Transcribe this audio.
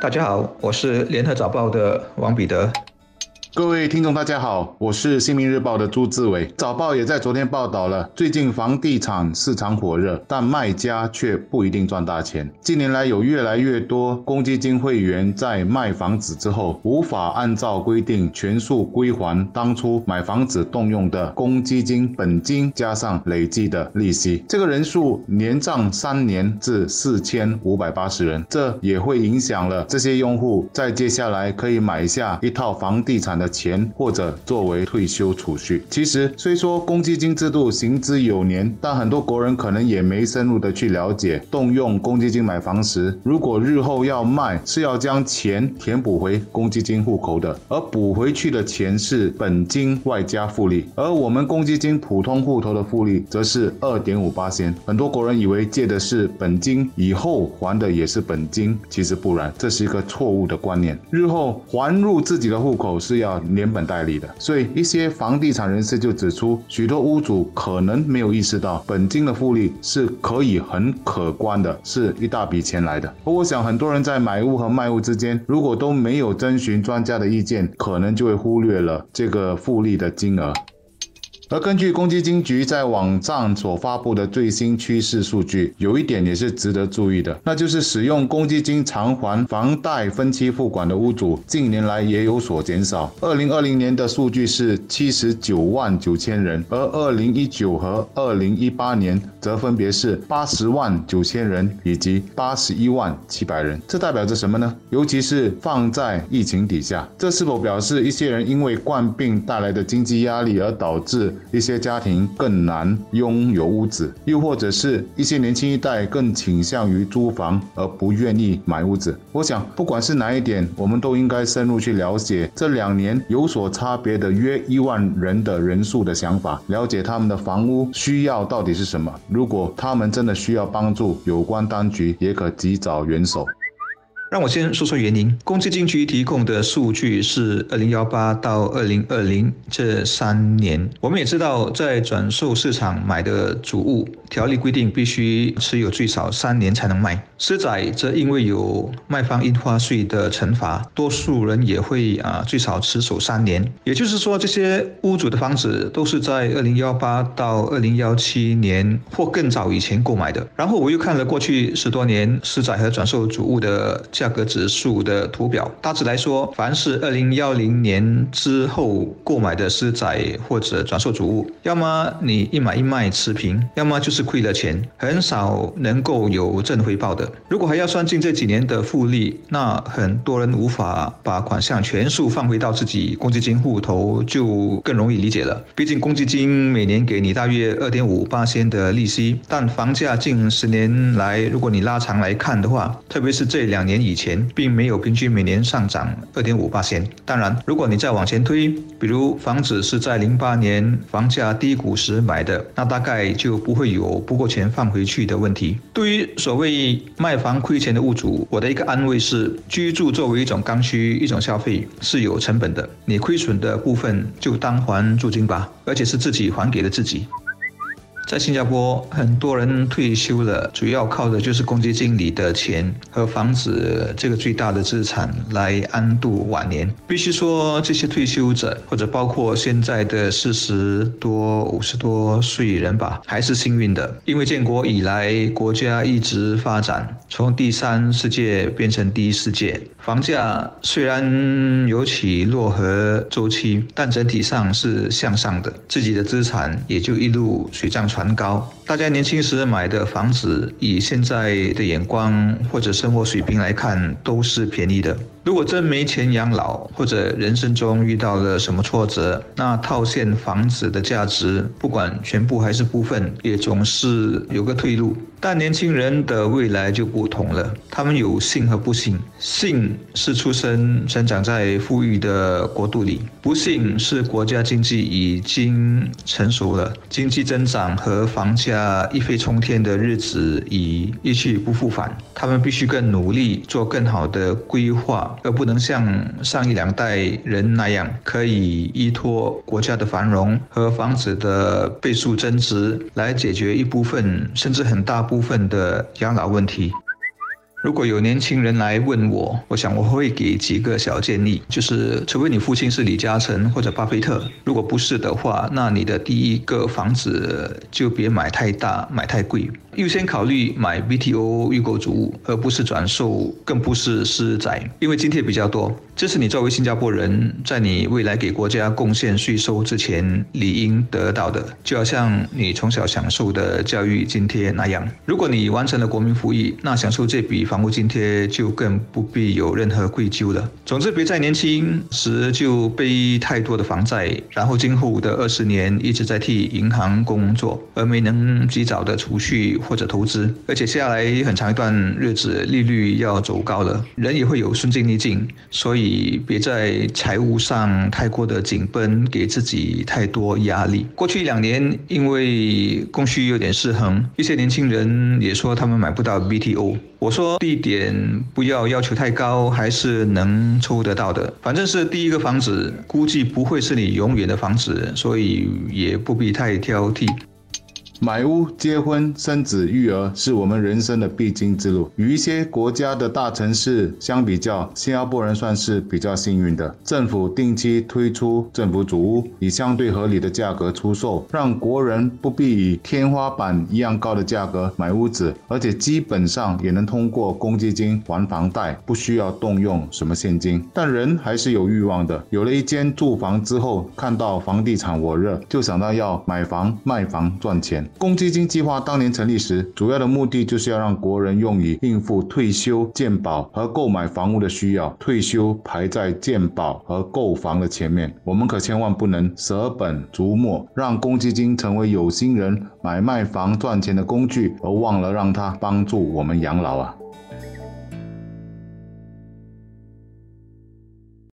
大家好，我是联合早报的王彼得。各位听众，大家好，我是新民日报的朱志伟。早报也在昨天报道了，最近房地产市场火热，但卖家却不一定赚大钱。近年来，有越来越多公积金会员在卖房子之后，无法按照规定全数归还当初买房子动用的公积金本金加上累计的利息，这个人数年涨三年至四千五百八十人，这也会影响了这些用户在接下来可以买下一套房地产的。钱或者作为退休储蓄。其实，虽说公积金制度行之有年，但很多国人可能也没深入的去了解，动用公积金买房时，如果日后要卖，是要将钱填补回公积金户口的，而补回去的钱是本金外加复利，而我们公积金普通户头的复利则是二点五八仙。很多国人以为借的是本金，以后还的也是本金，其实不然，这是一个错误的观念。日后还入自己的户口是要。连本带利的，所以一些房地产人士就指出，许多屋主可能没有意识到，本金的复利是可以很可观的，是一大笔钱来的。而我想，很多人在买屋和卖屋之间，如果都没有征询专家的意见，可能就会忽略了这个复利的金额。而根据公积金局在网站所发布的最新趋势数据，有一点也是值得注意的，那就是使用公积金偿还房贷分期付款的屋主，近年来也有所减少。二零二零年的数据是七十九万九千人，而二零一九和二零一八年则分别是八十万九千人以及八十一万七百人。这代表着什么呢？尤其是放在疫情底下，这是否表示一些人因为冠病带来的经济压力而导致？一些家庭更难拥有屋子，又或者是一些年轻一代更倾向于租房而不愿意买屋子。我想，不管是哪一点，我们都应该深入去了解这两年有所差别的约一万人的人数的想法，了解他们的房屋需要到底是什么。如果他们真的需要帮助，有关当局也可及早援手。让我先说说原因。公积金局提供的数据是二零幺八到二零二零这三年。我们也知道，在转售市场买的主物，条例规定必须持有最少三年才能卖。私宅则因为有卖方印花税的惩罚，多数人也会啊最少持守三年。也就是说，这些屋主的房子都是在二零幺八到二零幺七年或更早以前购买的。然后我又看了过去十多年私宅和转售主物的。价价格指数的图表，大致来说，凡是二零幺零年之后购买的私宅或者转售主物，要么你一买一卖持平，要么就是亏了钱，很少能够有正回报的。如果还要算进这几年的复利，那很多人无法把款项全数放回到自己公积金户头，就更容易理解了。毕竟公积金每年给你大约二点五八千的利息，但房价近十年来，如果你拉长来看的话，特别是这两年以前并没有平均每年上涨二点五八仙。当然，如果你再往前推，比如房子是在零八年房价低谷时买的，那大概就不会有不够钱放回去的问题。对于所谓卖房亏钱的屋主，我的一个安慰是：居住作为一种刚需、一种消费是有成本的，你亏损的部分就当还租金吧，而且是自己还给了自己。在新加坡，很多人退休了，主要靠的就是公积金里的钱和房子这个最大的资产来安度晚年。必须说，这些退休者或者包括现在的四十多、五十多岁人吧，还是幸运的，因为建国以来，国家一直发展，从第三世界变成第一世界。房价虽然有起落和周期，但整体上是向上的，自己的资产也就一路水涨船高。大家年轻时买的房子，以现在的眼光或者生活水平来看，都是便宜的。如果真没钱养老，或者人生中遇到了什么挫折，那套现房子的价值，不管全部还是部分，也总是有个退路。但年轻人的未来就不同了，他们有幸和不幸。幸是出生成长在富裕的国度里，不幸是国家经济已经成熟了，经济增长和房价一飞冲天的日子已一去不复返。他们必须更努力，做更好的规划。而不能像上一两代人那样，可以依托国家的繁荣和房子的倍数增值来解决一部分甚至很大部分的养老问题。如果有年轻人来问我，我想我会给几个小建议，就是除非你父亲是李嘉诚或者巴菲特，如果不是的话，那你的第一个房子就别买太大，买太贵。优先考虑买 BTO 预购主屋，而不是转售，更不是私宅，因为津贴比较多。这是你作为新加坡人，在你未来给国家贡献税收之前理应得到的，就好像你从小享受的教育津贴那样。如果你完成了国民服役，那享受这笔房屋津贴就更不必有任何愧疚了。总之，别在年轻时就背太多的房债，然后今后的二十年一直在替银行工作，而没能及早的储蓄。或者投资，而且接下来很长一段日子利率要走高了，人也会有顺境逆境，所以别在财务上太过的紧绷，给自己太多压力。过去两年因为供需有点失衡，一些年轻人也说他们买不到 BTO。我说地点不要要求太高，还是能抽得到的。反正是第一个房子，估计不会是你永远的房子，所以也不必太挑剔。买屋、结婚、生子、育儿是我们人生的必经之路。与一些国家的大城市相比较，新加坡人算是比较幸运的。政府定期推出政府主屋，以相对合理的价格出售，让国人不必以天花板一样高的价格买屋子，而且基本上也能通过公积金还房贷，不需要动用什么现金。但人还是有欲望的。有了一间住房之后，看到房地产火热，就想到要买房卖房赚钱。公积金计划当年成立时，主要的目的就是要让国人用于应付退休、健保和购买房屋的需要。退休排在健保和购房的前面，我们可千万不能舍本逐末，让公积金成为有心人买卖房赚钱的工具，而忘了让它帮助我们养老啊！